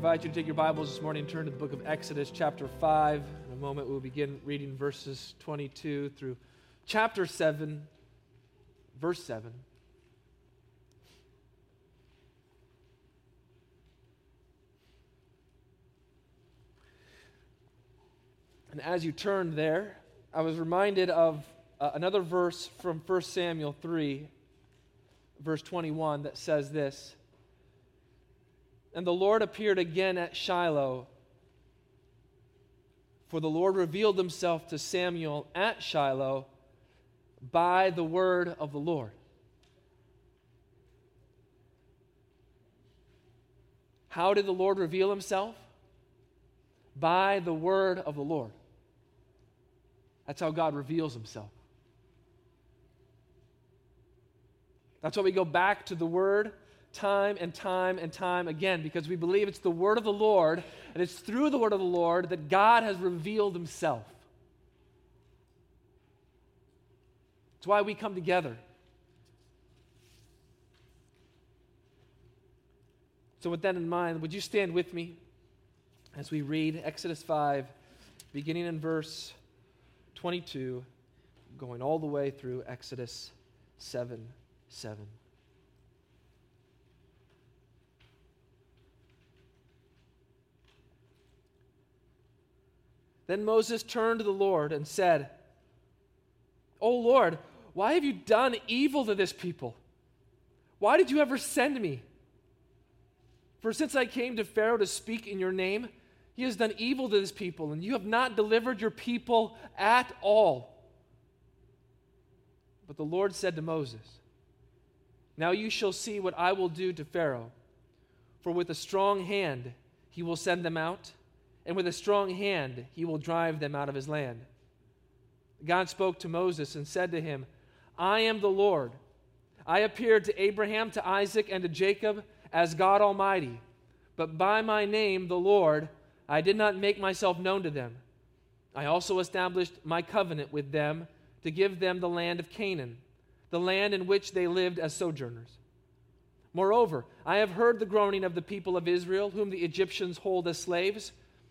Invite you to take your Bibles this morning and turn to the book of Exodus, chapter 5. In a moment, we'll begin reading verses 22 through chapter 7, verse 7. And as you turned there, I was reminded of uh, another verse from 1 Samuel 3, verse 21, that says this. And the Lord appeared again at Shiloh. For the Lord revealed himself to Samuel at Shiloh by the word of the Lord. How did the Lord reveal himself? By the word of the Lord. That's how God reveals himself. That's why we go back to the word time and time and time again because we believe it's the word of the Lord and it's through the word of the Lord that God has revealed himself. It's why we come together. So, with that in mind, would you stand with me as we read Exodus 5, beginning in verse 22, going all the way through Exodus 7 7. Then Moses turned to the Lord and said, O Lord, why have you done evil to this people? Why did you ever send me? For since I came to Pharaoh to speak in your name, he has done evil to this people, and you have not delivered your people at all. But the Lord said to Moses, Now you shall see what I will do to Pharaoh, for with a strong hand he will send them out and with a strong hand he will drive them out of his land. God spoke to Moses and said to him, I am the Lord. I appeared to Abraham, to Isaac, and to Jacob as God Almighty, but by my name, the Lord, I did not make myself known to them. I also established my covenant with them to give them the land of Canaan, the land in which they lived as sojourners. Moreover, I have heard the groaning of the people of Israel, whom the Egyptians hold as slaves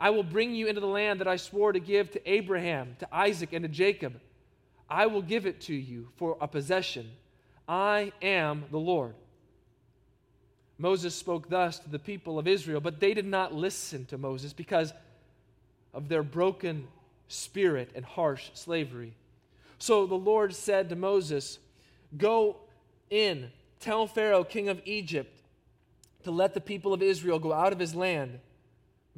I will bring you into the land that I swore to give to Abraham, to Isaac, and to Jacob. I will give it to you for a possession. I am the Lord. Moses spoke thus to the people of Israel, but they did not listen to Moses because of their broken spirit and harsh slavery. So the Lord said to Moses, Go in, tell Pharaoh, king of Egypt, to let the people of Israel go out of his land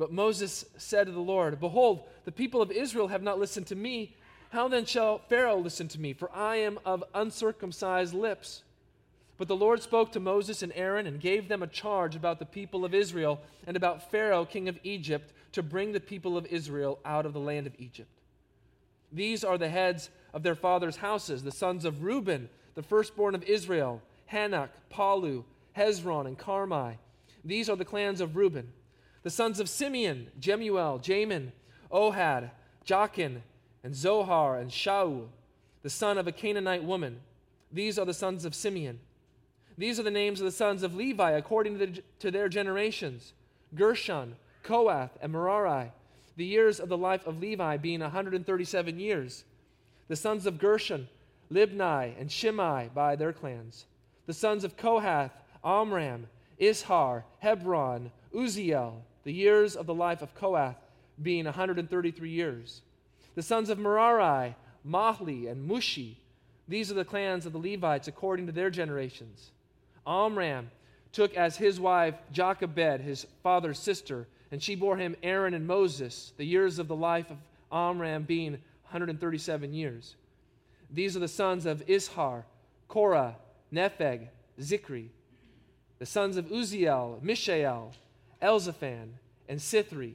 but Moses said to the Lord, Behold, the people of Israel have not listened to me. How then shall Pharaoh listen to me? For I am of uncircumcised lips. But the Lord spoke to Moses and Aaron and gave them a charge about the people of Israel and about Pharaoh, king of Egypt, to bring the people of Israel out of the land of Egypt. These are the heads of their fathers' houses, the sons of Reuben, the firstborn of Israel, Hanoch, Palu, Hezron, and Carmi. These are the clans of Reuben. The sons of Simeon, Jemuel, Jamin, Ohad, Jachin, and Zohar and Shaul, the son of a Canaanite woman. These are the sons of Simeon. These are the names of the sons of Levi according to, the, to their generations Gershon, Kohath, and Merari. The years of the life of Levi being 137 years. The sons of Gershon, Libni, and Shimei by their clans. The sons of Kohath, Amram, Izhar, Hebron, Uzziel. The years of the life of Kohath being 133 years. The sons of Merari, Mahli, and Mushi. These are the clans of the Levites according to their generations. Amram took as his wife Jochebed, his father's sister, and she bore him Aaron and Moses, the years of the life of Amram being 137 years. These are the sons of Izhar, Korah, Nepheg, Zichri. The sons of Uzziel, Mishael, Elzaphan, and Sithri.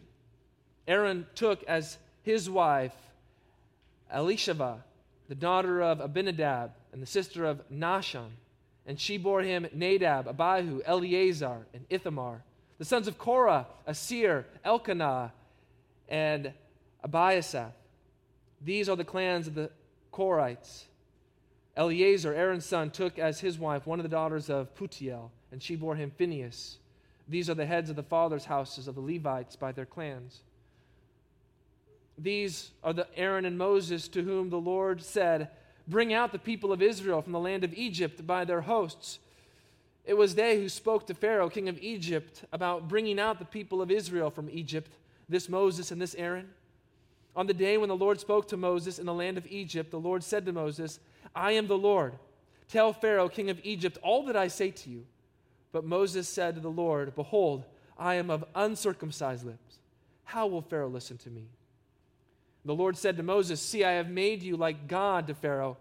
Aaron took as his wife Elisheva, the daughter of Abinadab and the sister of Nahshon. And she bore him Nadab, Abihu, Eleazar, and Ithamar. The sons of Korah, Assir, Elkanah, and Abiasaph. These are the clans of the Korites. Eleazar, Aaron's son, took as his wife one of the daughters of Putiel, and she bore him Phinehas. These are the heads of the fathers' houses of the Levites by their clans. These are the Aaron and Moses to whom the Lord said, Bring out the people of Israel from the land of Egypt by their hosts. It was they who spoke to Pharaoh, king of Egypt, about bringing out the people of Israel from Egypt, this Moses and this Aaron. On the day when the Lord spoke to Moses in the land of Egypt, the Lord said to Moses, I am the Lord. Tell Pharaoh, king of Egypt, all that I say to you. But Moses said to the Lord, Behold, I am of uncircumcised lips. How will Pharaoh listen to me? The Lord said to Moses, See, I have made you like God to Pharaoh,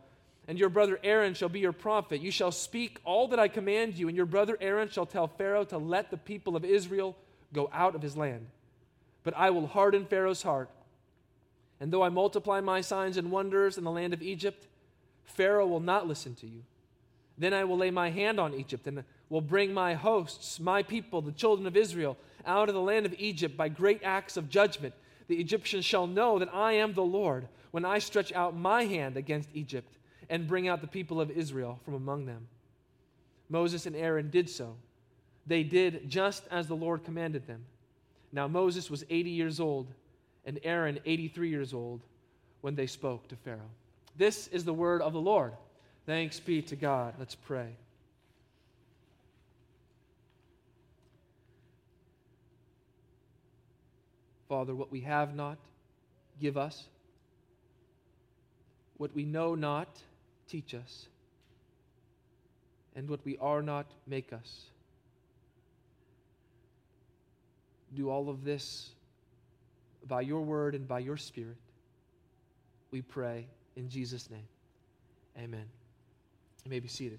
and your brother Aaron shall be your prophet. You shall speak all that I command you, and your brother Aaron shall tell Pharaoh to let the people of Israel go out of his land. But I will harden Pharaoh's heart. And though I multiply my signs and wonders in the land of Egypt, Pharaoh will not listen to you. Then I will lay my hand on Egypt and will bring my hosts, my people, the children of Israel, out of the land of Egypt by great acts of judgment the Egyptians shall know that I am the Lord when I stretch out my hand against Egypt and bring out the people of Israel from among them. Moses and Aaron did so. They did just as the Lord commanded them. Now Moses was 80 years old and Aaron 83 years old when they spoke to Pharaoh. This is the word of the Lord. Thanks be to God. Let's pray. Father, what we have not, give us. What we know not, teach us. And what we are not, make us. Do all of this by your word and by your spirit. We pray in Jesus' name. Amen. You may be seated.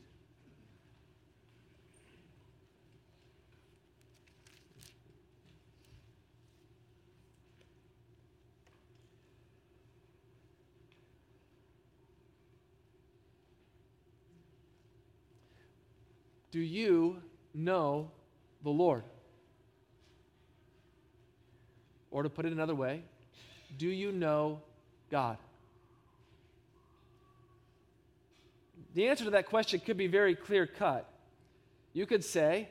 Do you know the Lord? Or to put it another way, do you know God? The answer to that question could be very clear cut. You could say,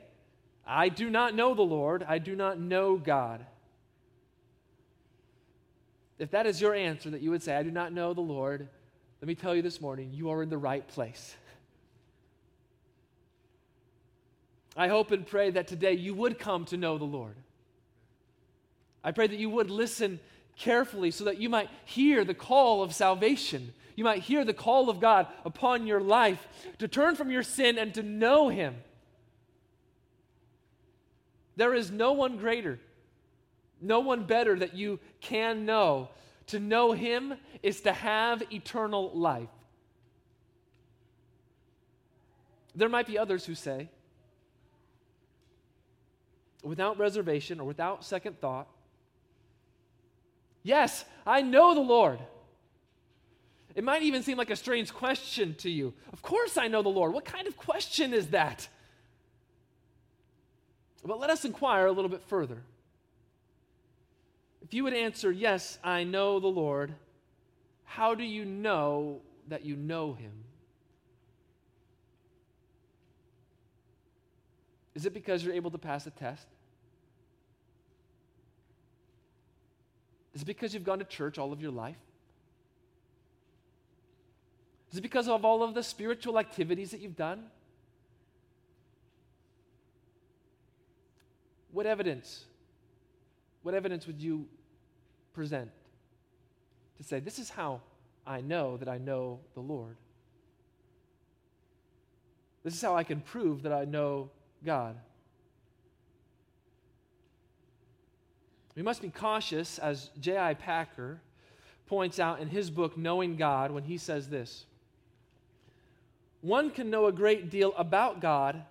I do not know the Lord, I do not know God. If that is your answer, that you would say, I do not know the Lord, let me tell you this morning, you are in the right place. I hope and pray that today you would come to know the Lord. I pray that you would listen carefully so that you might hear the call of salvation. You might hear the call of God upon your life to turn from your sin and to know Him. There is no one greater, no one better that you can know. To know Him is to have eternal life. There might be others who say, without reservation or without second thought, Yes, I know the Lord. It might even seem like a strange question to you. Of course, I know the Lord. What kind of question is that? But let us inquire a little bit further. If you would answer, Yes, I know the Lord, how do you know that you know him? Is it because you're able to pass a test? Is it because you've gone to church all of your life? Is it because of all of the spiritual activities that you've done? What evidence? What evidence would you present to say, this is how I know that I know the Lord? This is how I can prove that I know God. We must be cautious, as J.I. Packer points out in his book, Knowing God, when he says this One can know a great deal about God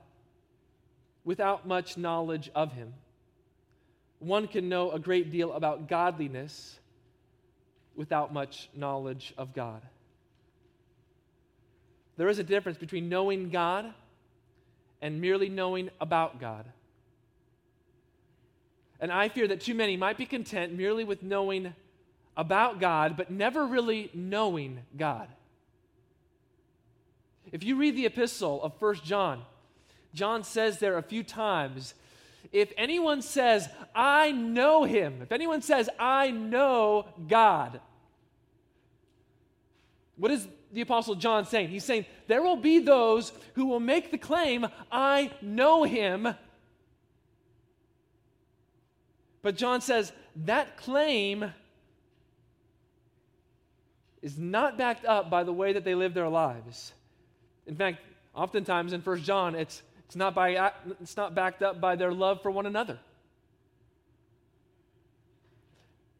without much knowledge of Him. One can know a great deal about godliness without much knowledge of God. There is a difference between knowing God and merely knowing about God. And I fear that too many might be content merely with knowing about God, but never really knowing God. If you read the epistle of First John, John says there a few times if anyone says, I know him, if anyone says, I know God, what is the Apostle John saying? He's saying, There will be those who will make the claim, I know him. But John says, that claim is not backed up by the way that they live their lives. In fact, oftentimes in First John, it's, it's, not by, it's not backed up by their love for one another.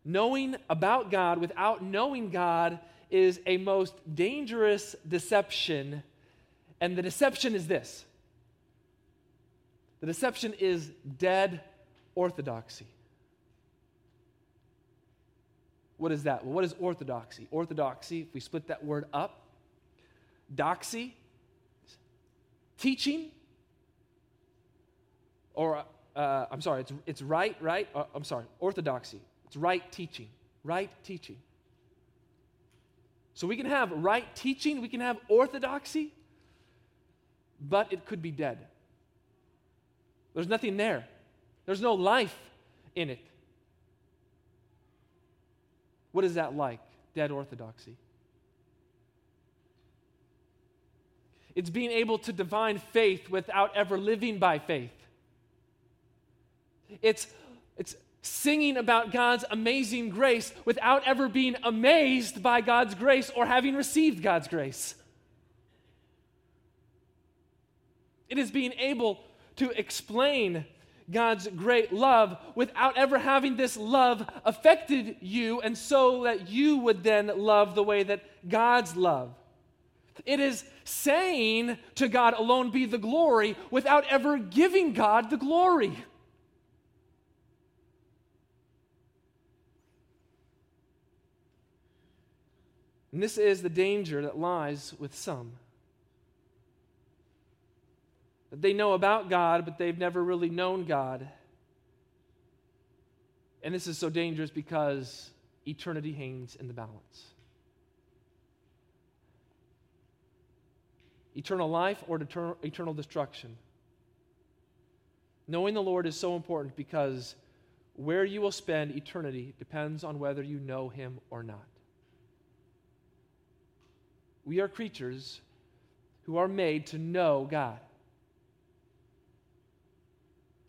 Knowing about God without knowing God is a most dangerous deception. And the deception is this the deception is dead orthodoxy. What is that? Well, what is orthodoxy? Orthodoxy, if we split that word up, doxy, teaching, or uh, I'm sorry, it's, it's right, right? Uh, I'm sorry, orthodoxy. It's right teaching, right teaching. So we can have right teaching, we can have orthodoxy, but it could be dead. There's nothing there, there's no life in it. What is that like? Dead orthodoxy. It's being able to divine faith without ever living by faith. It's, it's singing about God's amazing grace without ever being amazed by God's grace or having received God's grace. It is being able to explain God's great love without ever having this love affected you, and so that you would then love the way that God's love. It is saying to God alone be the glory without ever giving God the glory. And this is the danger that lies with some. That they know about God, but they've never really known God. And this is so dangerous because eternity hangs in the balance. Eternal life or eternal destruction. Knowing the Lord is so important because where you will spend eternity depends on whether you know Him or not. We are creatures who are made to know God.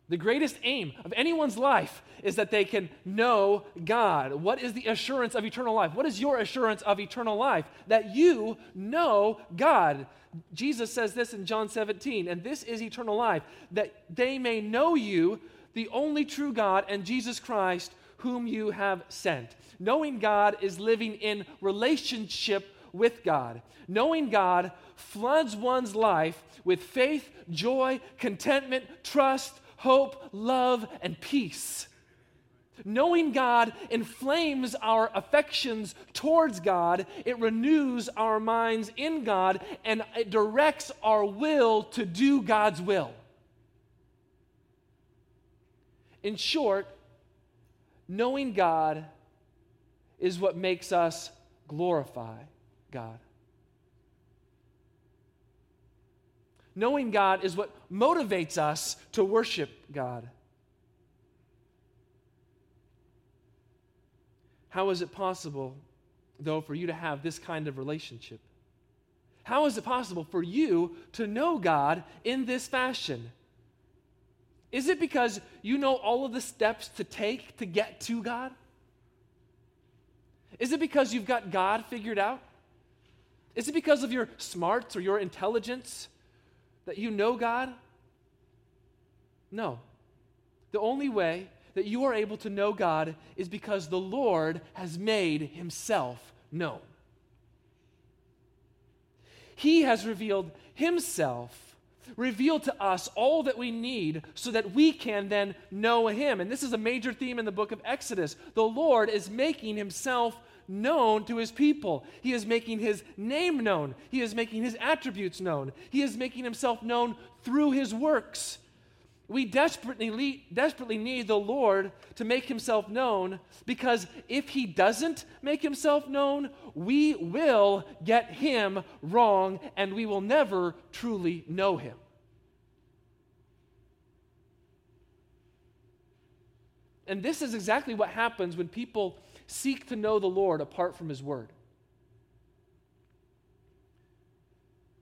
The greatest aim of anyone's life is that they can know God. What is the assurance of eternal life? What is your assurance of eternal life? That you know God. Jesus says this in John 17, and this is eternal life, that they may know you, the only true God, and Jesus Christ, whom you have sent. Knowing God is living in relationship with God. Knowing God floods one's life with faith, joy, contentment, trust, hope, love, and peace. Knowing God inflames our affections towards God, it renews our minds in God, and it directs our will to do God's will. In short, knowing God is what makes us glorify God. Knowing God is what motivates us to worship God. How is it possible, though, for you to have this kind of relationship? How is it possible for you to know God in this fashion? Is it because you know all of the steps to take to get to God? Is it because you've got God figured out? Is it because of your smarts or your intelligence that you know God? No. The only way that you are able to know God is because the Lord has made himself known. He has revealed himself, revealed to us all that we need so that we can then know him. And this is a major theme in the book of Exodus. The Lord is making himself known to his people. He is making his name known. He is making his attributes known. He is making himself known through his works. We desperately, desperately need the Lord to make himself known because if he doesn't make himself known, we will get him wrong and we will never truly know him. And this is exactly what happens when people seek to know the Lord apart from his word.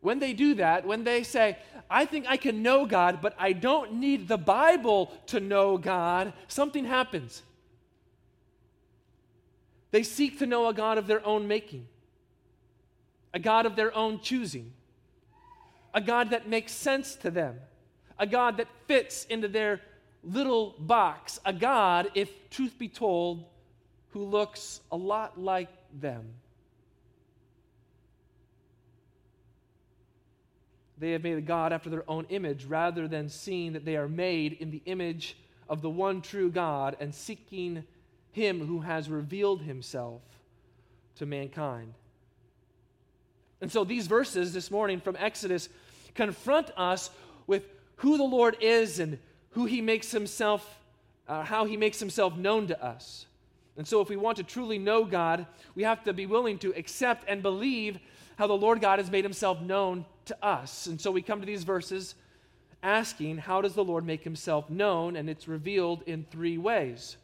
When they do that, when they say, I think I can know God, but I don't need the Bible to know God, something happens. They seek to know a God of their own making, a God of their own choosing, a God that makes sense to them, a God that fits into their little box, a God, if truth be told, who looks a lot like them. They have made a God after their own image rather than seeing that they are made in the image of the one true God and seeking Him who has revealed Himself to mankind. And so these verses this morning from Exodus confront us with who the Lord is and who He makes Himself, uh, how He makes Himself known to us. And so, if we want to truly know God, we have to be willing to accept and believe how the Lord God has made himself known to us. And so we come to these verses asking, How does the Lord make himself known? And it's revealed in three ways.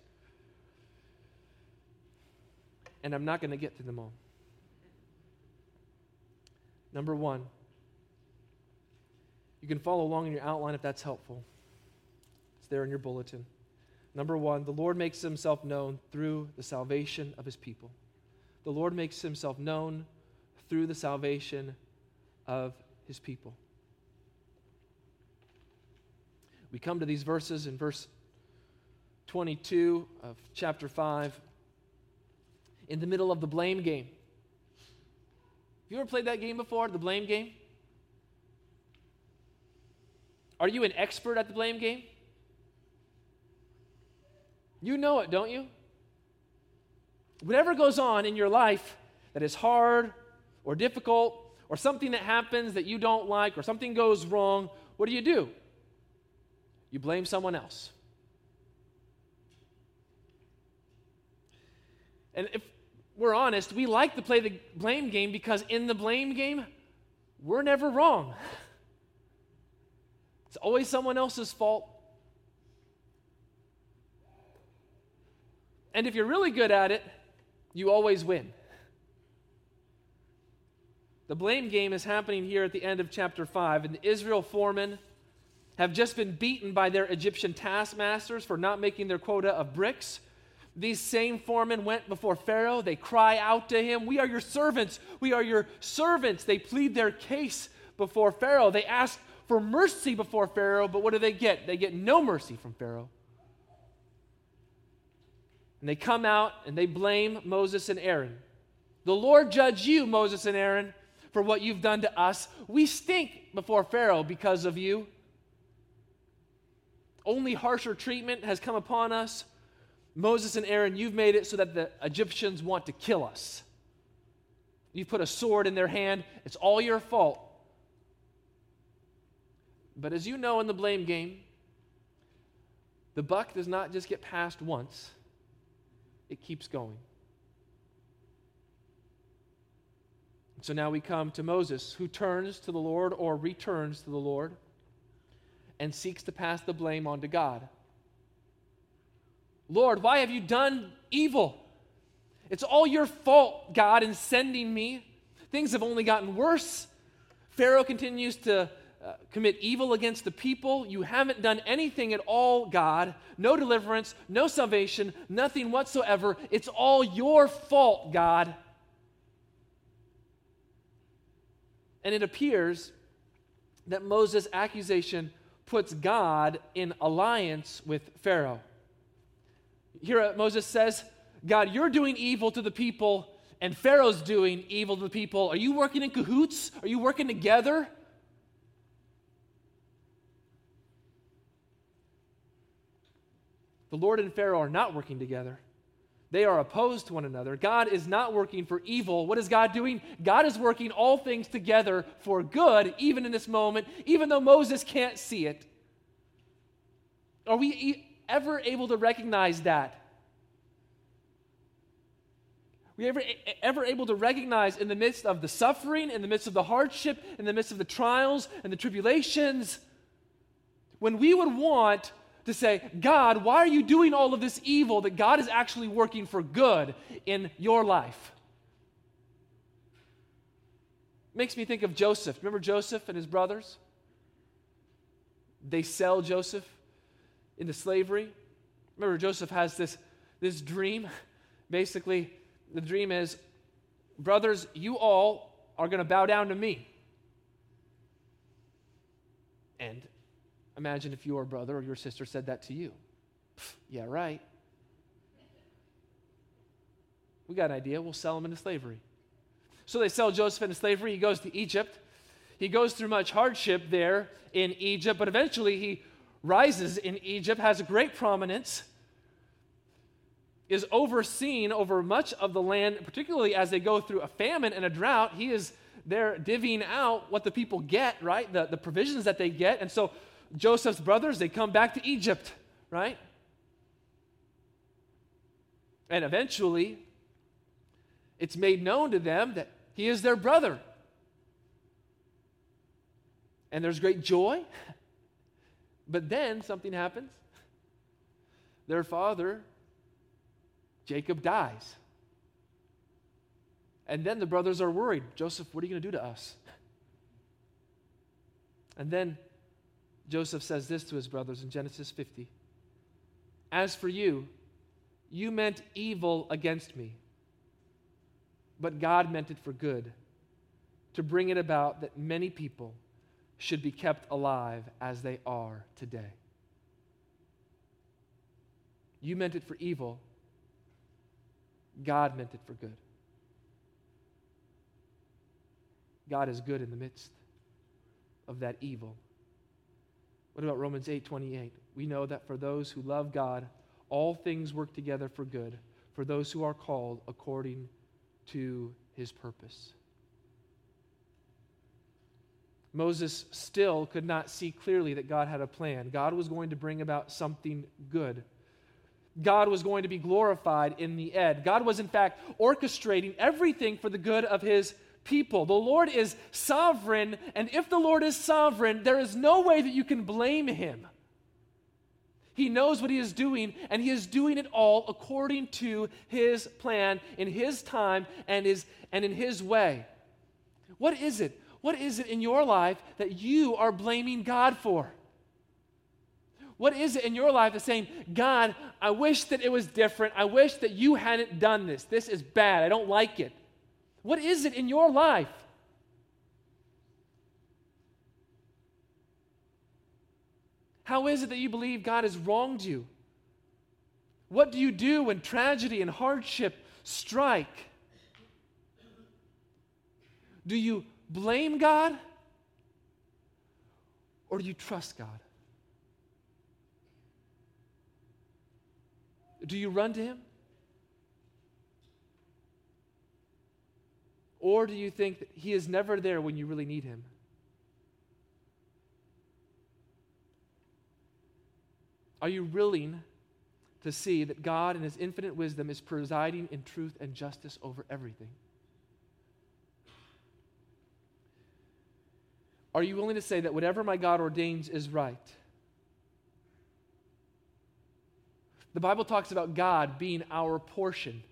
And I'm not going to get to them all. Number one, you can follow along in your outline if that's helpful. It's there in your bulletin. Number one, the Lord makes himself known through the salvation of his people. The Lord makes himself known through the salvation of his people. We come to these verses in verse 22 of chapter 5 in the middle of the blame game. Have you ever played that game before, the blame game? Are you an expert at the blame game? You know it, don't you? Whatever goes on in your life that is hard or difficult or something that happens that you don't like or something goes wrong, what do you do? You blame someone else. And if we're honest, we like to play the blame game because in the blame game, we're never wrong. It's always someone else's fault. And if you're really good at it, you always win. The blame game is happening here at the end of chapter 5, and the Israel foremen have just been beaten by their Egyptian taskmasters for not making their quota of bricks. These same foremen went before Pharaoh. They cry out to him, We are your servants. We are your servants. They plead their case before Pharaoh. They ask for mercy before Pharaoh, but what do they get? They get no mercy from Pharaoh. And they come out and they blame Moses and Aaron. The Lord judge you, Moses and Aaron for what you've done to us. We stink before Pharaoh because of you. Only harsher treatment has come upon us. Moses and Aaron, you've made it so that the Egyptians want to kill us. You've put a sword in their hand. It's all your fault. But as you know in the blame game, the buck does not just get passed once, it keeps going. So now we come to Moses, who turns to the Lord or returns to the Lord and seeks to pass the blame onto God. Lord, why have you done evil? It's all your fault, God, in sending me. Things have only gotten worse. Pharaoh continues to uh, commit evil against the people. You haven't done anything at all, God. No deliverance, no salvation, nothing whatsoever. It's all your fault, God. And it appears that Moses' accusation puts God in alliance with Pharaoh. Here uh, Moses says, God, you're doing evil to the people, and Pharaoh's doing evil to the people. Are you working in cahoots? Are you working together? The Lord and Pharaoh are not working together. They are opposed to one another. God is not working for evil. What is God doing? God is working all things together for good, even in this moment, even though Moses can't see it. Are we ever able to recognize that? we ever, ever able to recognize in the midst of the suffering, in the midst of the hardship, in the midst of the trials and the tribulations, when we would want to say, God, why are you doing all of this evil that God is actually working for good in your life? Makes me think of Joseph. Remember Joseph and his brothers? They sell Joseph into slavery. Remember, Joseph has this, this dream. Basically, the dream is, brothers, you all are going to bow down to me. And Imagine if your brother or your sister said that to you. yeah, right. We got an idea. We'll sell him into slavery. So they sell Joseph into slavery. He goes to Egypt. He goes through much hardship there in Egypt, but eventually he rises in Egypt, has a great prominence, is overseen over much of the land, particularly as they go through a famine and a drought. He is there divvying out what the people get, right? The, the provisions that they get. And so Joseph's brothers, they come back to Egypt, right? And eventually, it's made known to them that he is their brother. And there's great joy. But then something happens. Their father, Jacob, dies. And then the brothers are worried Joseph, what are you going to do to us? And then Joseph says this to his brothers in Genesis 50 As for you, you meant evil against me, but God meant it for good, to bring it about that many people should be kept alive as they are today. You meant it for evil, God meant it for good. God is good in the midst of that evil. What about Romans 8 28? We know that for those who love God, all things work together for good, for those who are called according to his purpose. Moses still could not see clearly that God had a plan. God was going to bring about something good. God was going to be glorified in the end. God was, in fact, orchestrating everything for the good of his people. The Lord is sovereign, and if the Lord is sovereign, there is no way that you can blame him. He knows what he is doing, and he is doing it all according to his plan, in his time, and, his, and in his way. What is it? What is it in your life that you are blaming God for? What is it in your life that's saying, God, I wish that it was different. I wish that you hadn't done this. This is bad. I don't like it. What is it in your life? How is it that you believe God has wronged you? What do you do when tragedy and hardship strike? Do you blame God or do you trust God? Do you run to Him? Or do you think that He is never there when you really need Him? Are you willing to see that God, in His infinite wisdom, is presiding in truth and justice over everything? Are you willing to say that whatever my God ordains is right? The Bible talks about God being our portion.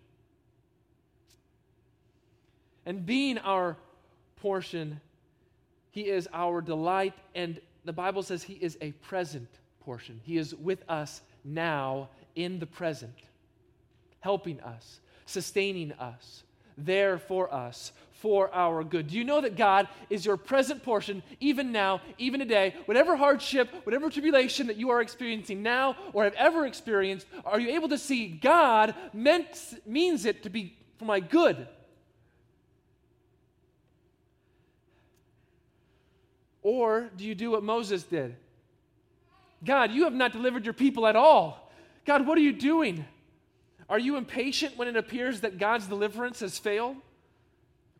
And being our portion, He is our delight. And the Bible says He is a present portion. He is with us now in the present, helping us, sustaining us, there for us, for our good. Do you know that God is your present portion, even now, even today? Whatever hardship, whatever tribulation that you are experiencing now or have ever experienced, are you able to see God meant, means it to be for my good? Or do you do what Moses did? God, you have not delivered your people at all. God, what are you doing? Are you impatient when it appears that God's deliverance has failed?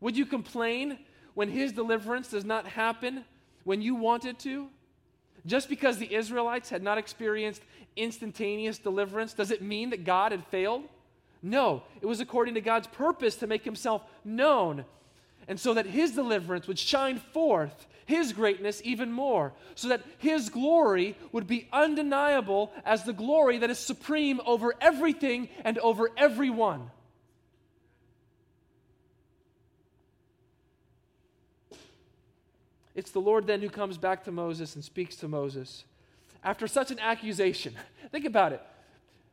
Would you complain when his deliverance does not happen when you want it to? Just because the Israelites had not experienced instantaneous deliverance, does it mean that God had failed? No, it was according to God's purpose to make himself known, and so that his deliverance would shine forth his greatness even more, so that his glory would be undeniable as the glory that is supreme over everything and over everyone. It's the Lord then who comes back to Moses and speaks to Moses. After such an accusation, think about it.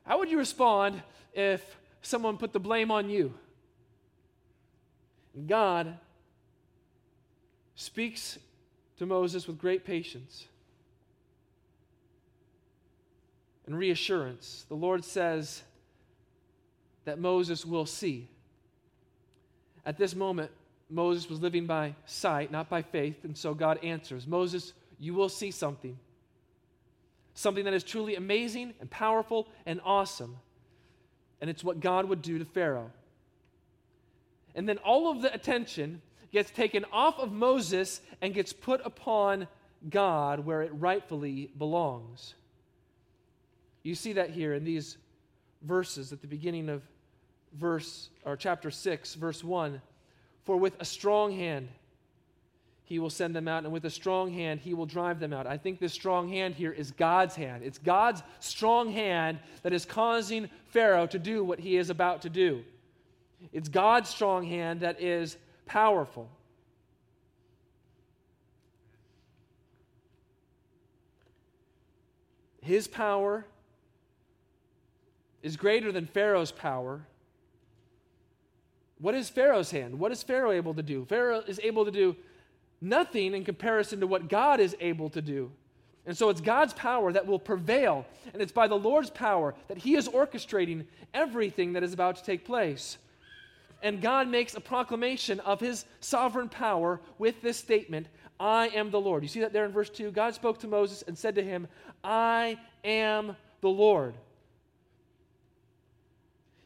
How would you respond if someone put the blame on you? God speaks to Moses with great patience and reassurance. The Lord says that Moses will see. At this moment, Moses was living by sight, not by faith, and so God answers Moses, you will see something. Something that is truly amazing and powerful and awesome. And it's what God would do to Pharaoh. And then all of the attention gets taken off of Moses and gets put upon God where it rightfully belongs. You see that here in these verses at the beginning of verse or chapter 6 verse 1 for with a strong hand he will send them out, and with a strong hand he will drive them out. I think this strong hand here is God's hand. It's God's strong hand that is causing Pharaoh to do what he is about to do. It's God's strong hand that is powerful. His power is greater than Pharaoh's power what is Pharaoh's hand? What is Pharaoh able to do? Pharaoh is able to do nothing in comparison to what God is able to do. And so it's God's power that will prevail, and it's by the Lord's power that He is orchestrating everything that is about to take place. And God makes a proclamation of His sovereign power with this statement I am the Lord. You see that there in verse 2? God spoke to Moses and said to him, I am the Lord.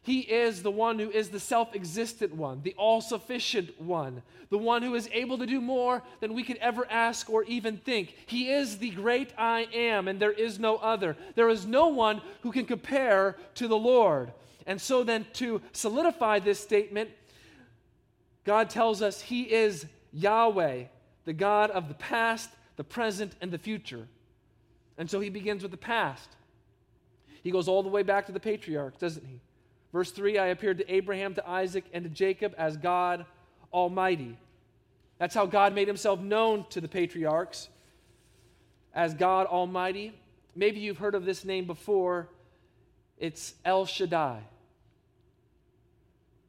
He is the one who is the self existent one, the all sufficient one, the one who is able to do more than we could ever ask or even think. He is the great I am, and there is no other. There is no one who can compare to the Lord. And so, then, to solidify this statement, God tells us He is Yahweh, the God of the past, the present, and the future. And so, He begins with the past. He goes all the way back to the patriarchs, doesn't He? Verse 3 I appeared to Abraham, to Isaac, and to Jacob as God Almighty. That's how God made himself known to the patriarchs as God Almighty. Maybe you've heard of this name before. It's El Shaddai.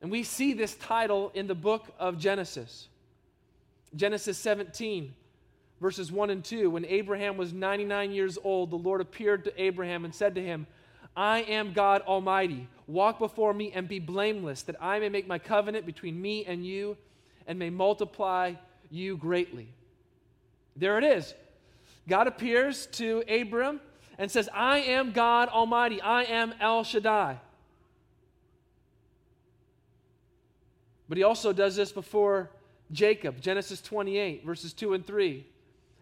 And we see this title in the book of Genesis. Genesis 17, verses 1 and 2. When Abraham was 99 years old, the Lord appeared to Abraham and said to him, I am God Almighty. Walk before me and be blameless, that I may make my covenant between me and you and may multiply you greatly. There it is. God appears to Abram and says, I am God Almighty. I am El Shaddai. But he also does this before Jacob. Genesis 28, verses 2 and 3.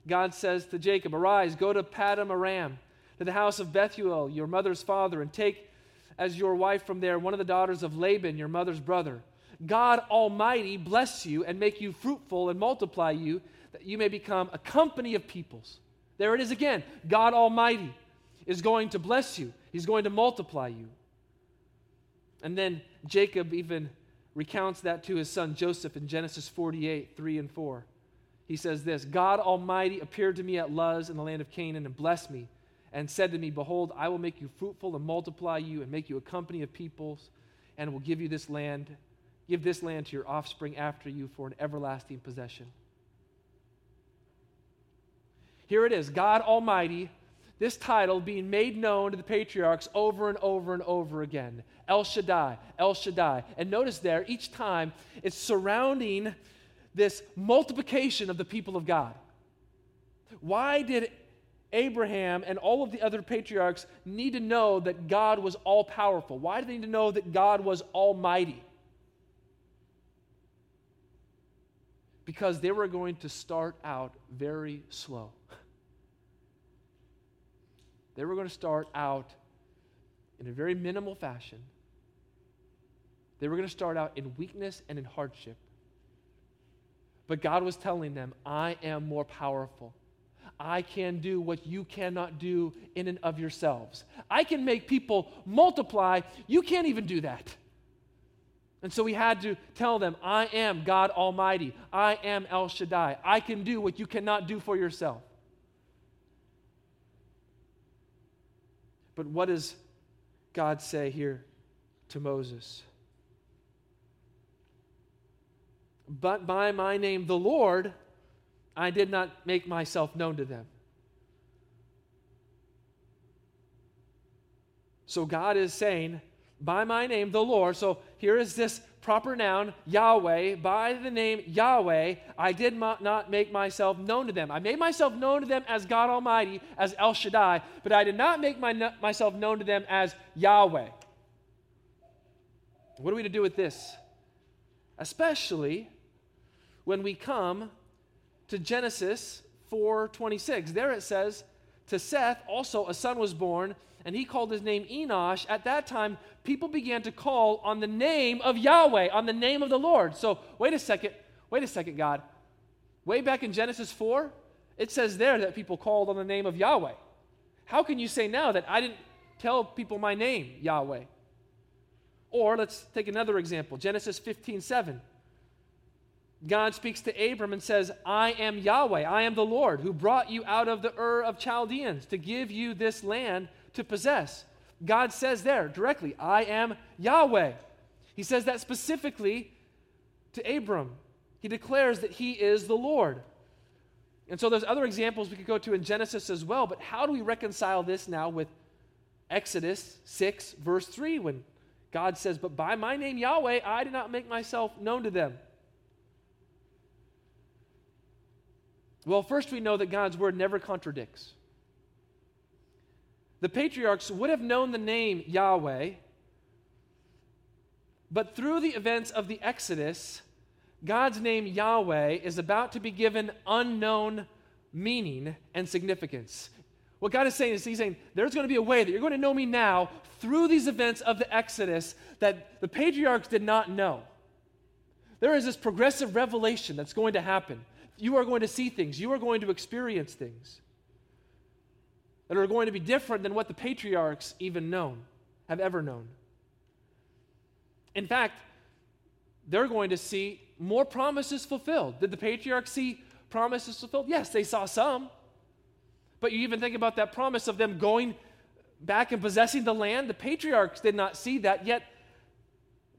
God says to Jacob, Arise, go to Paddan Aram to the house of Bethuel, your mother's father, and take as your wife from there one of the daughters of Laban, your mother's brother. God Almighty bless you and make you fruitful and multiply you, that you may become a company of peoples. There it is again. God Almighty is going to bless you, He's going to multiply you. And then Jacob even recounts that to his son Joseph in Genesis 48 3 and 4. He says this God Almighty appeared to me at Luz in the land of Canaan and blessed me and said to me, Behold, I will make you fruitful and multiply you and make you a company of peoples and will give you this land, give this land to your offspring after you for an everlasting possession. Here it is God Almighty, this title being made known to the patriarchs over and over and over again El Shaddai, El Shaddai. And notice there, each time it's surrounding this multiplication of the people of God. Why did Abraham and all of the other patriarchs need to know that God was all powerful? Why did they need to know that God was almighty? Because they were going to start out very slow. They were going to start out in a very minimal fashion. They were going to start out in weakness and in hardship. But God was telling them, I am more powerful. I can do what you cannot do in and of yourselves. I can make people multiply. You can't even do that. And so he had to tell them, I am God Almighty. I am El Shaddai. I can do what you cannot do for yourself. But what does God say here to Moses? But by my name, the Lord, I did not make myself known to them. So God is saying, by my name, the Lord. So here is this proper noun, Yahweh. By the name Yahweh, I did not make myself known to them. I made myself known to them as God Almighty, as El Shaddai, but I did not make my, myself known to them as Yahweh. What are we to do with this? Especially when we come to Genesis 4:26. There it says, "To Seth also a son was born, and he called his name Enosh." At that time, people began to call on the name of Yahweh, on the name of the Lord. So, wait a second. Wait a second, God. Way back in Genesis 4, it says there that people called on the name of Yahweh. How can you say now that I didn't tell people my name, Yahweh? Or let's take another example Genesis 15 7. God speaks to Abram and says, I am Yahweh, I am the Lord who brought you out of the Ur of Chaldeans to give you this land to possess. God says there directly, I am Yahweh. He says that specifically to Abram. He declares that he is the Lord. And so there's other examples we could go to in Genesis as well, but how do we reconcile this now with Exodus 6, verse 3, when God says, But by my name Yahweh, I did not make myself known to them. Well, first we know that God's word never contradicts. The patriarchs would have known the name Yahweh, but through the events of the Exodus, God's name Yahweh is about to be given unknown meaning and significance. What God is saying is, He's saying, there's going to be a way that you're going to know me now through these events of the Exodus that the patriarchs did not know. There is this progressive revelation that's going to happen you are going to see things, you are going to experience things that are going to be different than what the patriarchs even known, have ever known. In fact, they're going to see more promises fulfilled. Did the patriarchs see promises fulfilled? Yes, they saw some. But you even think about that promise of them going back and possessing the land. The patriarchs did not see that, yet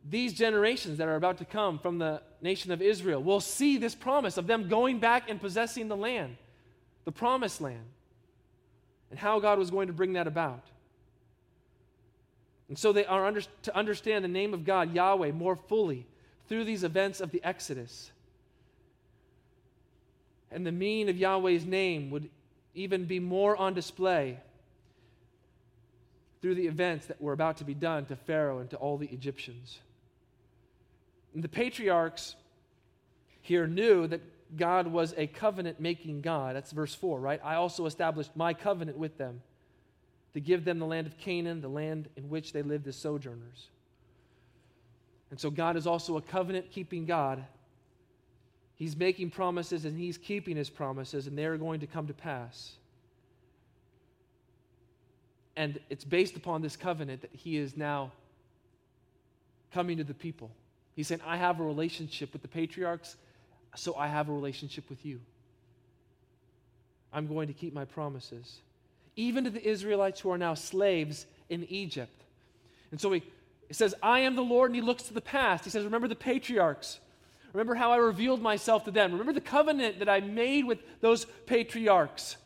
these generations that are about to come from the nation of Israel will see this promise of them going back and possessing the land, the promised land, and how God was going to bring that about. And so they are under, to understand the name of God, Yahweh, more fully through these events of the Exodus. And the meaning of Yahweh's name would even be more on display through the events that were about to be done to Pharaoh and to all the Egyptians. And the patriarchs here knew that God was a covenant making God. That's verse 4, right? I also established my covenant with them to give them the land of Canaan, the land in which they lived as sojourners. And so God is also a covenant keeping God. He's making promises and he's keeping his promises, and they're going to come to pass. And it's based upon this covenant that he is now coming to the people. He's saying, I have a relationship with the patriarchs, so I have a relationship with you. I'm going to keep my promises. Even to the Israelites who are now slaves in Egypt. And so he, he says, I am the Lord, and he looks to the past. He says, Remember the patriarchs. Remember how I revealed myself to them. Remember the covenant that I made with those patriarchs.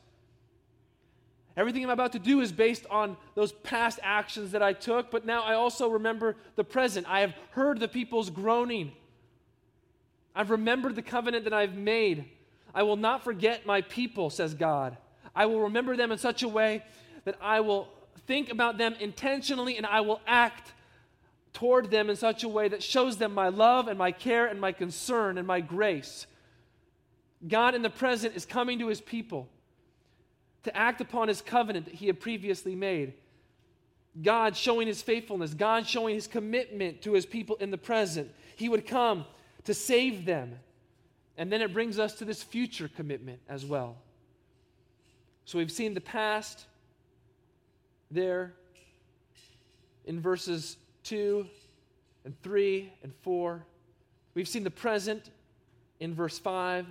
Everything I'm about to do is based on those past actions that I took, but now I also remember the present. I have heard the people's groaning. I've remembered the covenant that I've made. I will not forget my people, says God. I will remember them in such a way that I will think about them intentionally and I will act toward them in such a way that shows them my love and my care and my concern and my grace. God in the present is coming to his people to act upon his covenant that he had previously made. God showing his faithfulness, God showing his commitment to his people in the present. He would come to save them. And then it brings us to this future commitment as well. So we've seen the past there in verses 2 and 3 and 4. We've seen the present in verse 5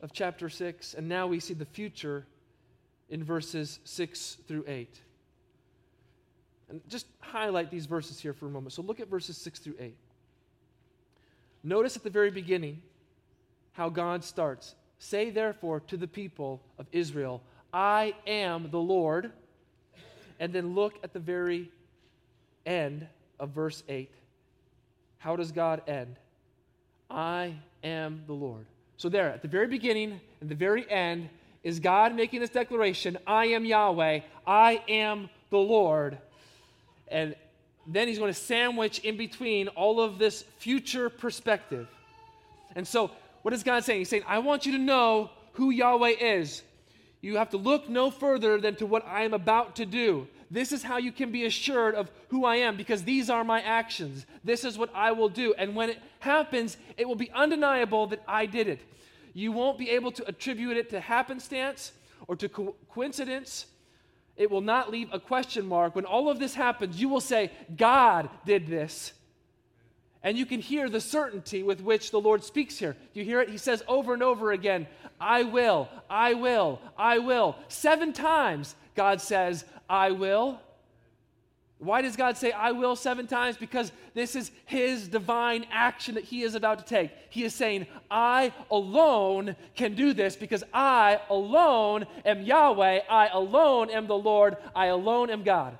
of chapter 6, and now we see the future in verses 6 through 8. And just highlight these verses here for a moment. So look at verses 6 through 8. Notice at the very beginning how God starts. Say therefore to the people of Israel, I am the Lord. And then look at the very end of verse 8. How does God end? I am the Lord. So, there, at the very beginning and the very end, is God making this declaration I am Yahweh, I am the Lord. And then he's going to sandwich in between all of this future perspective. And so, what is God saying? He's saying, I want you to know who Yahweh is. You have to look no further than to what I am about to do. This is how you can be assured of who I am because these are my actions. This is what I will do. And when it happens, it will be undeniable that I did it. You won't be able to attribute it to happenstance or to co- coincidence. It will not leave a question mark. When all of this happens, you will say, God did this. And you can hear the certainty with which the Lord speaks here. Do you hear it? He says over and over again, I will, I will, I will. Seven times God says, I will. Why does God say, I will seven times? Because this is His divine action that He is about to take. He is saying, I alone can do this because I alone am Yahweh. I alone am the Lord. I alone am God.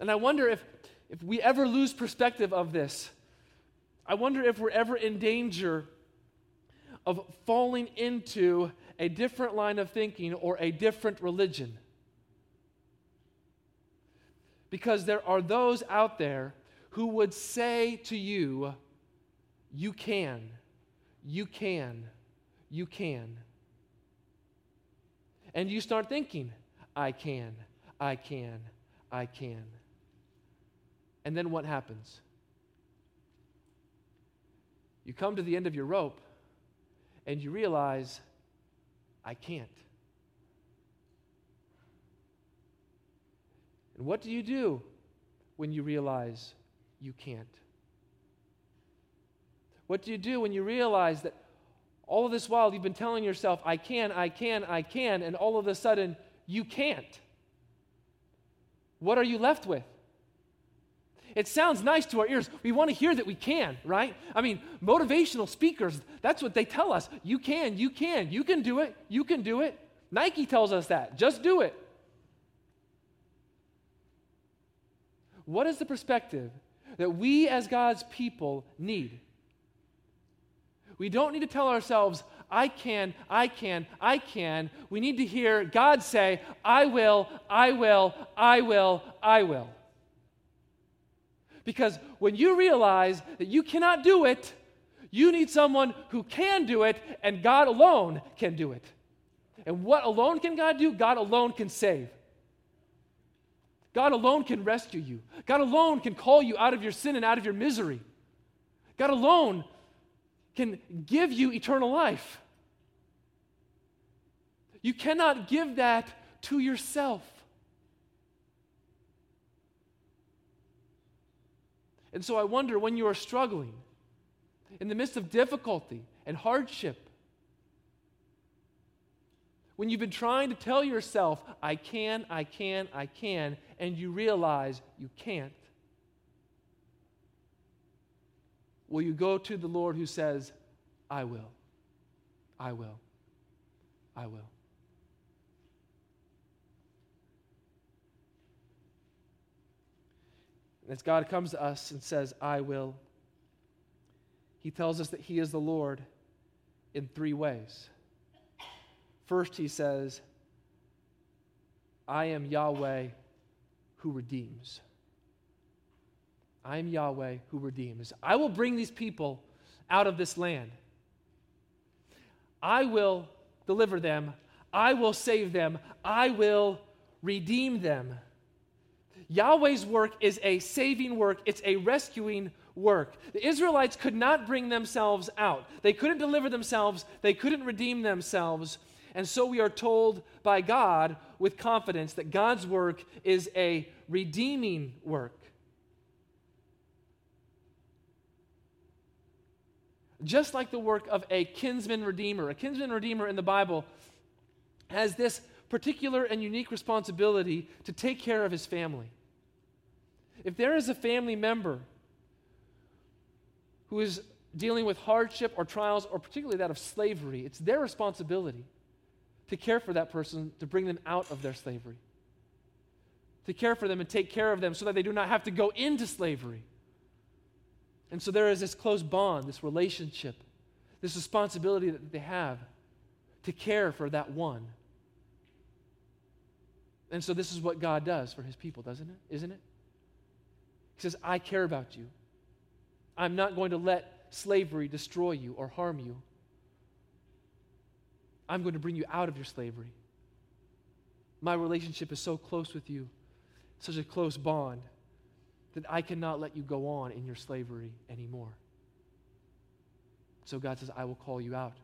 And I wonder if, if we ever lose perspective of this. I wonder if we're ever in danger of falling into a different line of thinking or a different religion. Because there are those out there who would say to you, You can, you can, you can. And you start thinking, I can, I can, I can. And then what happens? You come to the end of your rope and you realize, I can't. And what do you do when you realize you can't? What do you do when you realize that all of this while you've been telling yourself, I can, I can, I can, and all of a sudden you can't? What are you left with? It sounds nice to our ears. We want to hear that we can, right? I mean, motivational speakers, that's what they tell us. You can, you can, you can do it, you can do it. Nike tells us that. Just do it. What is the perspective that we as God's people need? We don't need to tell ourselves, I can, I can, I can. We need to hear God say, I will, I will, I will, I will. Because when you realize that you cannot do it, you need someone who can do it, and God alone can do it. And what alone can God do? God alone can save. God alone can rescue you. God alone can call you out of your sin and out of your misery. God alone can give you eternal life. You cannot give that to yourself. And so I wonder when you are struggling, in the midst of difficulty and hardship, when you've been trying to tell yourself, I can, I can, I can, and you realize you can't, will you go to the Lord who says, I will, I will, I will? And as God comes to us and says, I will, He tells us that He is the Lord in three ways. First, He says, I am Yahweh who redeems. I am Yahweh who redeems. I will bring these people out of this land. I will deliver them. I will save them. I will redeem them. Yahweh's work is a saving work, it's a rescuing work. The Israelites could not bring themselves out, they couldn't deliver themselves, they couldn't redeem themselves. And so we are told by God with confidence that God's work is a redeeming work. Just like the work of a kinsman redeemer, a kinsman redeemer in the Bible has this particular and unique responsibility to take care of his family. If there is a family member who is dealing with hardship or trials, or particularly that of slavery, it's their responsibility to care for that person, to bring them out of their slavery, to care for them and take care of them so that they do not have to go into slavery. And so there is this close bond, this relationship, this responsibility that they have to care for that one. And so this is what God does for his people, doesn't it? Isn't it? He says, I care about you. I'm not going to let slavery destroy you or harm you. I'm going to bring you out of your slavery. My relationship is so close with you, such a close bond, that I cannot let you go on in your slavery anymore. So God says, I will call you out.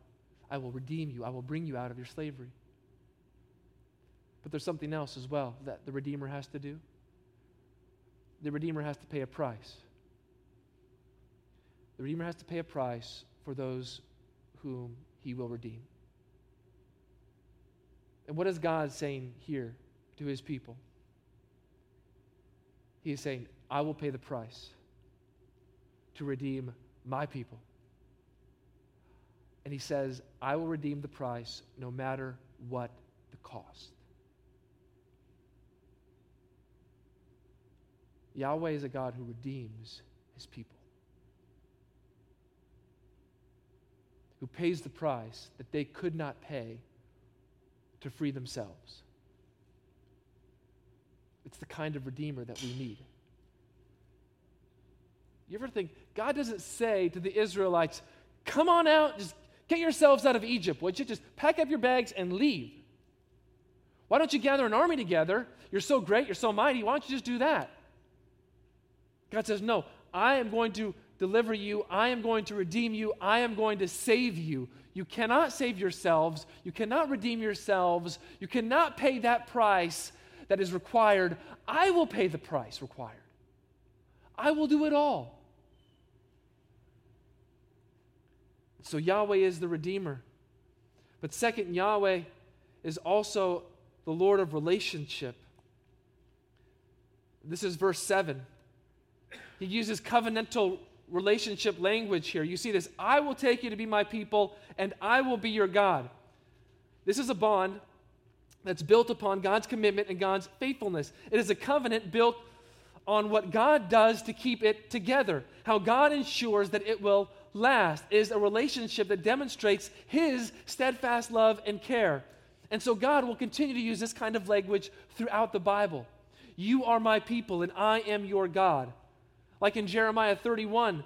I will redeem you. I will bring you out of your slavery. But there's something else as well that the Redeemer has to do. The Redeemer has to pay a price. The Redeemer has to pay a price for those whom he will redeem. And what is God saying here to his people? He is saying, I will pay the price to redeem my people. And he says, I will redeem the price no matter what the cost. Yahweh is a God who redeems his people, who pays the price that they could not pay to free themselves. It's the kind of redeemer that we need. You ever think, God doesn't say to the Israelites, come on out, just get yourselves out of Egypt, would you? Just pack up your bags and leave. Why don't you gather an army together? You're so great, you're so mighty. Why don't you just do that? God says, No, I am going to deliver you. I am going to redeem you. I am going to save you. You cannot save yourselves. You cannot redeem yourselves. You cannot pay that price that is required. I will pay the price required. I will do it all. So Yahweh is the Redeemer. But second, Yahweh is also the Lord of relationship. This is verse 7. He uses covenantal relationship language here. You see this I will take you to be my people, and I will be your God. This is a bond that's built upon God's commitment and God's faithfulness. It is a covenant built on what God does to keep it together, how God ensures that it will last. It is a relationship that demonstrates His steadfast love and care. And so God will continue to use this kind of language throughout the Bible. You are my people, and I am your God. Like in Jeremiah 31,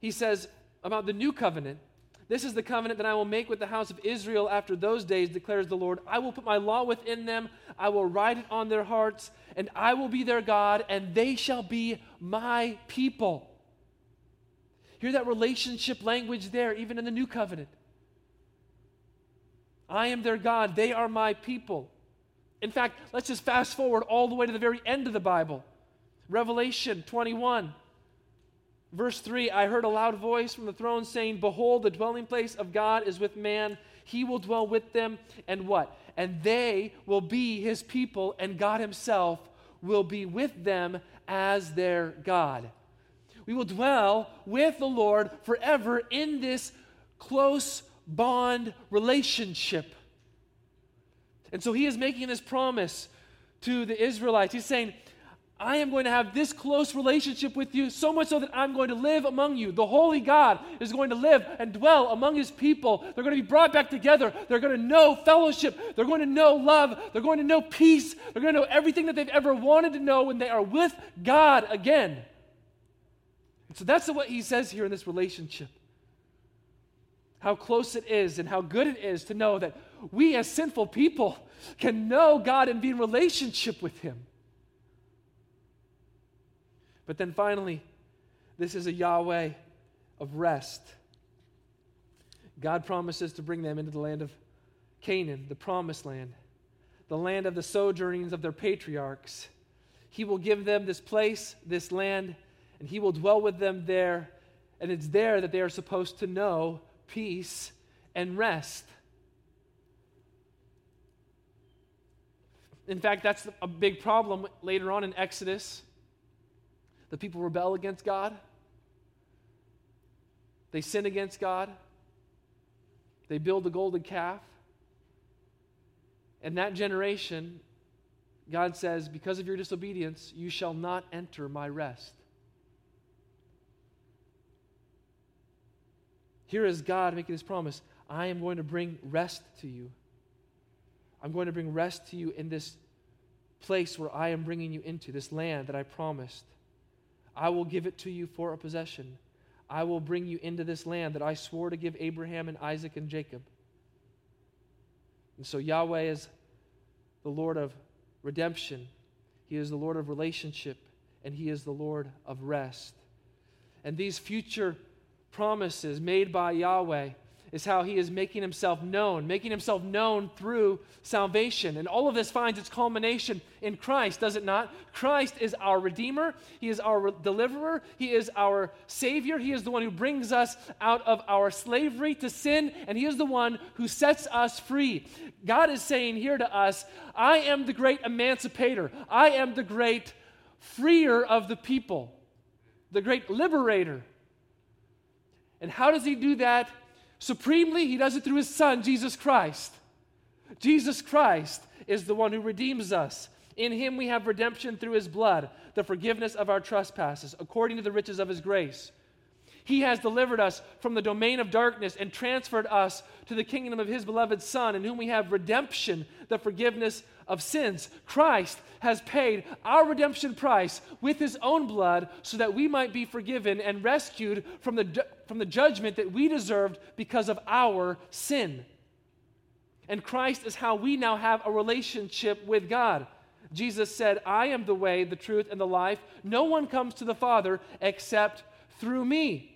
he says about the new covenant This is the covenant that I will make with the house of Israel after those days, declares the Lord. I will put my law within them, I will write it on their hearts, and I will be their God, and they shall be my people. Hear that relationship language there, even in the new covenant. I am their God, they are my people. In fact, let's just fast forward all the way to the very end of the Bible. Revelation 21. Verse 3 I heard a loud voice from the throne saying, Behold, the dwelling place of God is with man. He will dwell with them, and what? And they will be his people, and God himself will be with them as their God. We will dwell with the Lord forever in this close bond relationship. And so he is making this promise to the Israelites. He's saying, I am going to have this close relationship with you, so much so that I'm going to live among you. The Holy God is going to live and dwell among his people. They're going to be brought back together. They're going to know fellowship. They're going to know love. They're going to know peace. They're going to know everything that they've ever wanted to know when they are with God again. So that's what he says here in this relationship. How close it is and how good it is to know that we as sinful people can know God and be in relationship with him. But then finally, this is a Yahweh of rest. God promises to bring them into the land of Canaan, the promised land, the land of the sojournings of their patriarchs. He will give them this place, this land, and He will dwell with them there. And it's there that they are supposed to know peace and rest. In fact, that's a big problem later on in Exodus the people rebel against God. They sin against God. They build the golden calf. And that generation, God says, because of your disobedience, you shall not enter my rest. Here is God making this promise I am going to bring rest to you. I'm going to bring rest to you in this place where I am bringing you into, this land that I promised. I will give it to you for a possession. I will bring you into this land that I swore to give Abraham and Isaac and Jacob. And so Yahweh is the Lord of redemption, He is the Lord of relationship, and He is the Lord of rest. And these future promises made by Yahweh is how he is making himself known, making himself known through salvation. And all of this finds its culmination in Christ, does it not? Christ is our Redeemer, He is our deliverer, He is our Savior, He is the one who brings us out of our slavery to sin, and He is the one who sets us free. God is saying here to us, I am the great emancipator, I am the great freer of the people, the great liberator. And how does He do that? Supremely, he does it through his son, Jesus Christ. Jesus Christ is the one who redeems us. In him we have redemption through his blood, the forgiveness of our trespasses, according to the riches of his grace. He has delivered us from the domain of darkness and transferred us to the kingdom of his beloved Son, in whom we have redemption, the forgiveness of sins. Christ has paid our redemption price with his own blood so that we might be forgiven and rescued from the, from the judgment that we deserved because of our sin. And Christ is how we now have a relationship with God. Jesus said, I am the way, the truth, and the life. No one comes to the Father except through me.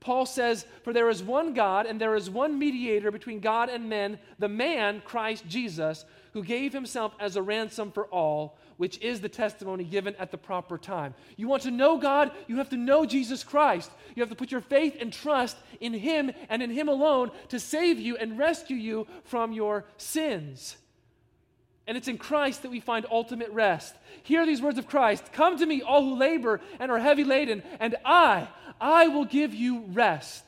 Paul says, For there is one God, and there is one mediator between God and men, the man, Christ Jesus, who gave himself as a ransom for all, which is the testimony given at the proper time. You want to know God? You have to know Jesus Christ. You have to put your faith and trust in Him and in Him alone to save you and rescue you from your sins. And it's in Christ that we find ultimate rest. Hear these words of Christ Come to me, all who labor and are heavy laden, and I, I will give you rest.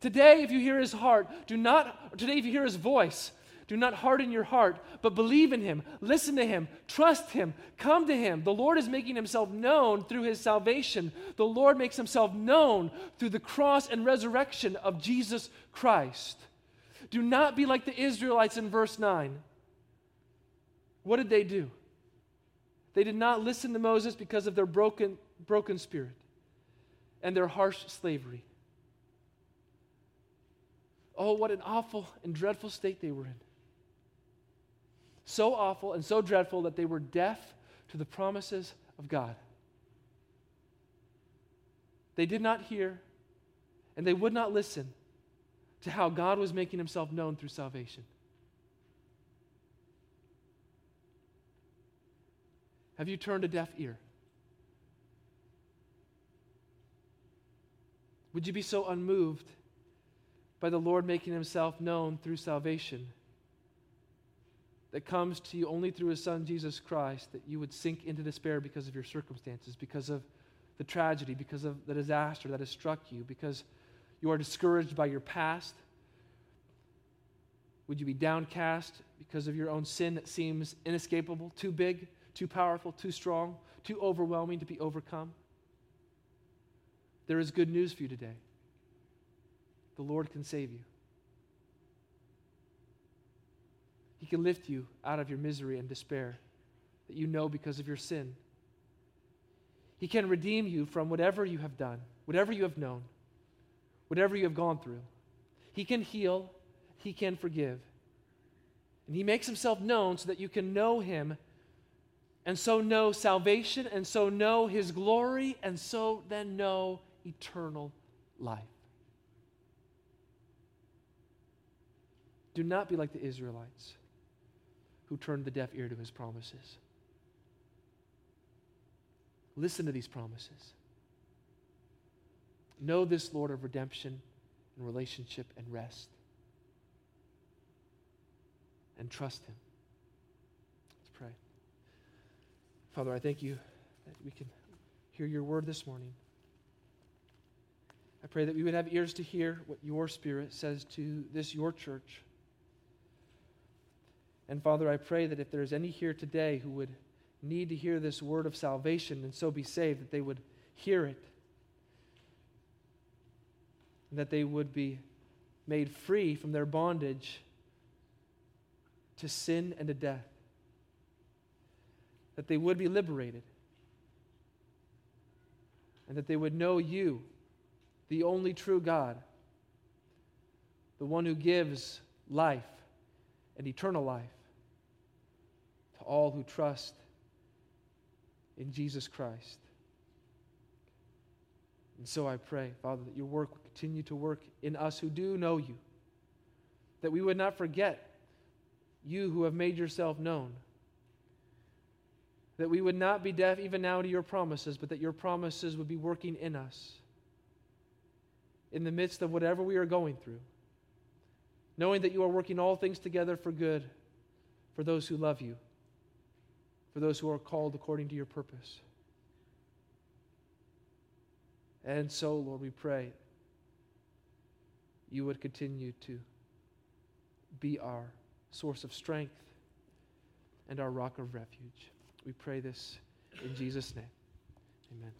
Today, if you hear his heart, do not, today, if you hear his voice, do not harden your heart, but believe in him, listen to him, trust him, come to him. The Lord is making himself known through his salvation. The Lord makes himself known through the cross and resurrection of Jesus Christ. Do not be like the Israelites in verse 9. What did they do? They did not listen to Moses because of their broken, broken spirit and their harsh slavery. Oh, what an awful and dreadful state they were in. So awful and so dreadful that they were deaf to the promises of God. They did not hear and they would not listen to how God was making himself known through salvation. Have you turned a deaf ear? Would you be so unmoved by the Lord making himself known through salvation that comes to you only through his Son, Jesus Christ, that you would sink into despair because of your circumstances, because of the tragedy, because of the disaster that has struck you, because you are discouraged by your past? Would you be downcast because of your own sin that seems inescapable, too big, too powerful, too strong, too overwhelming to be overcome? There is good news for you today. The Lord can save you. He can lift you out of your misery and despair that you know because of your sin. He can redeem you from whatever you have done, whatever you have known, whatever you have gone through. He can heal, He can forgive. And He makes Himself known so that you can know Him and so know salvation and so know His glory and so then know eternal life. Do not be like the Israelites who turned the deaf ear to his promises. Listen to these promises. Know this Lord of redemption and relationship and rest. And trust him. Let's pray. Father, I thank you that we can hear your word this morning. I pray that we would have ears to hear what your spirit says to this, your church. And Father, I pray that if there's any here today who would need to hear this word of salvation and so be saved, that they would hear it. And that they would be made free from their bondage to sin and to death. That they would be liberated. And that they would know you, the only true God, the one who gives life and eternal life all who trust in Jesus Christ. And so I pray, Father, that your work will continue to work in us who do know you, that we would not forget you who have made yourself known, that we would not be deaf even now to your promises, but that your promises would be working in us in the midst of whatever we are going through, knowing that you are working all things together for good for those who love you for those who are called according to your purpose. And so, Lord, we pray you would continue to be our source of strength and our rock of refuge. We pray this in Jesus' name. Amen.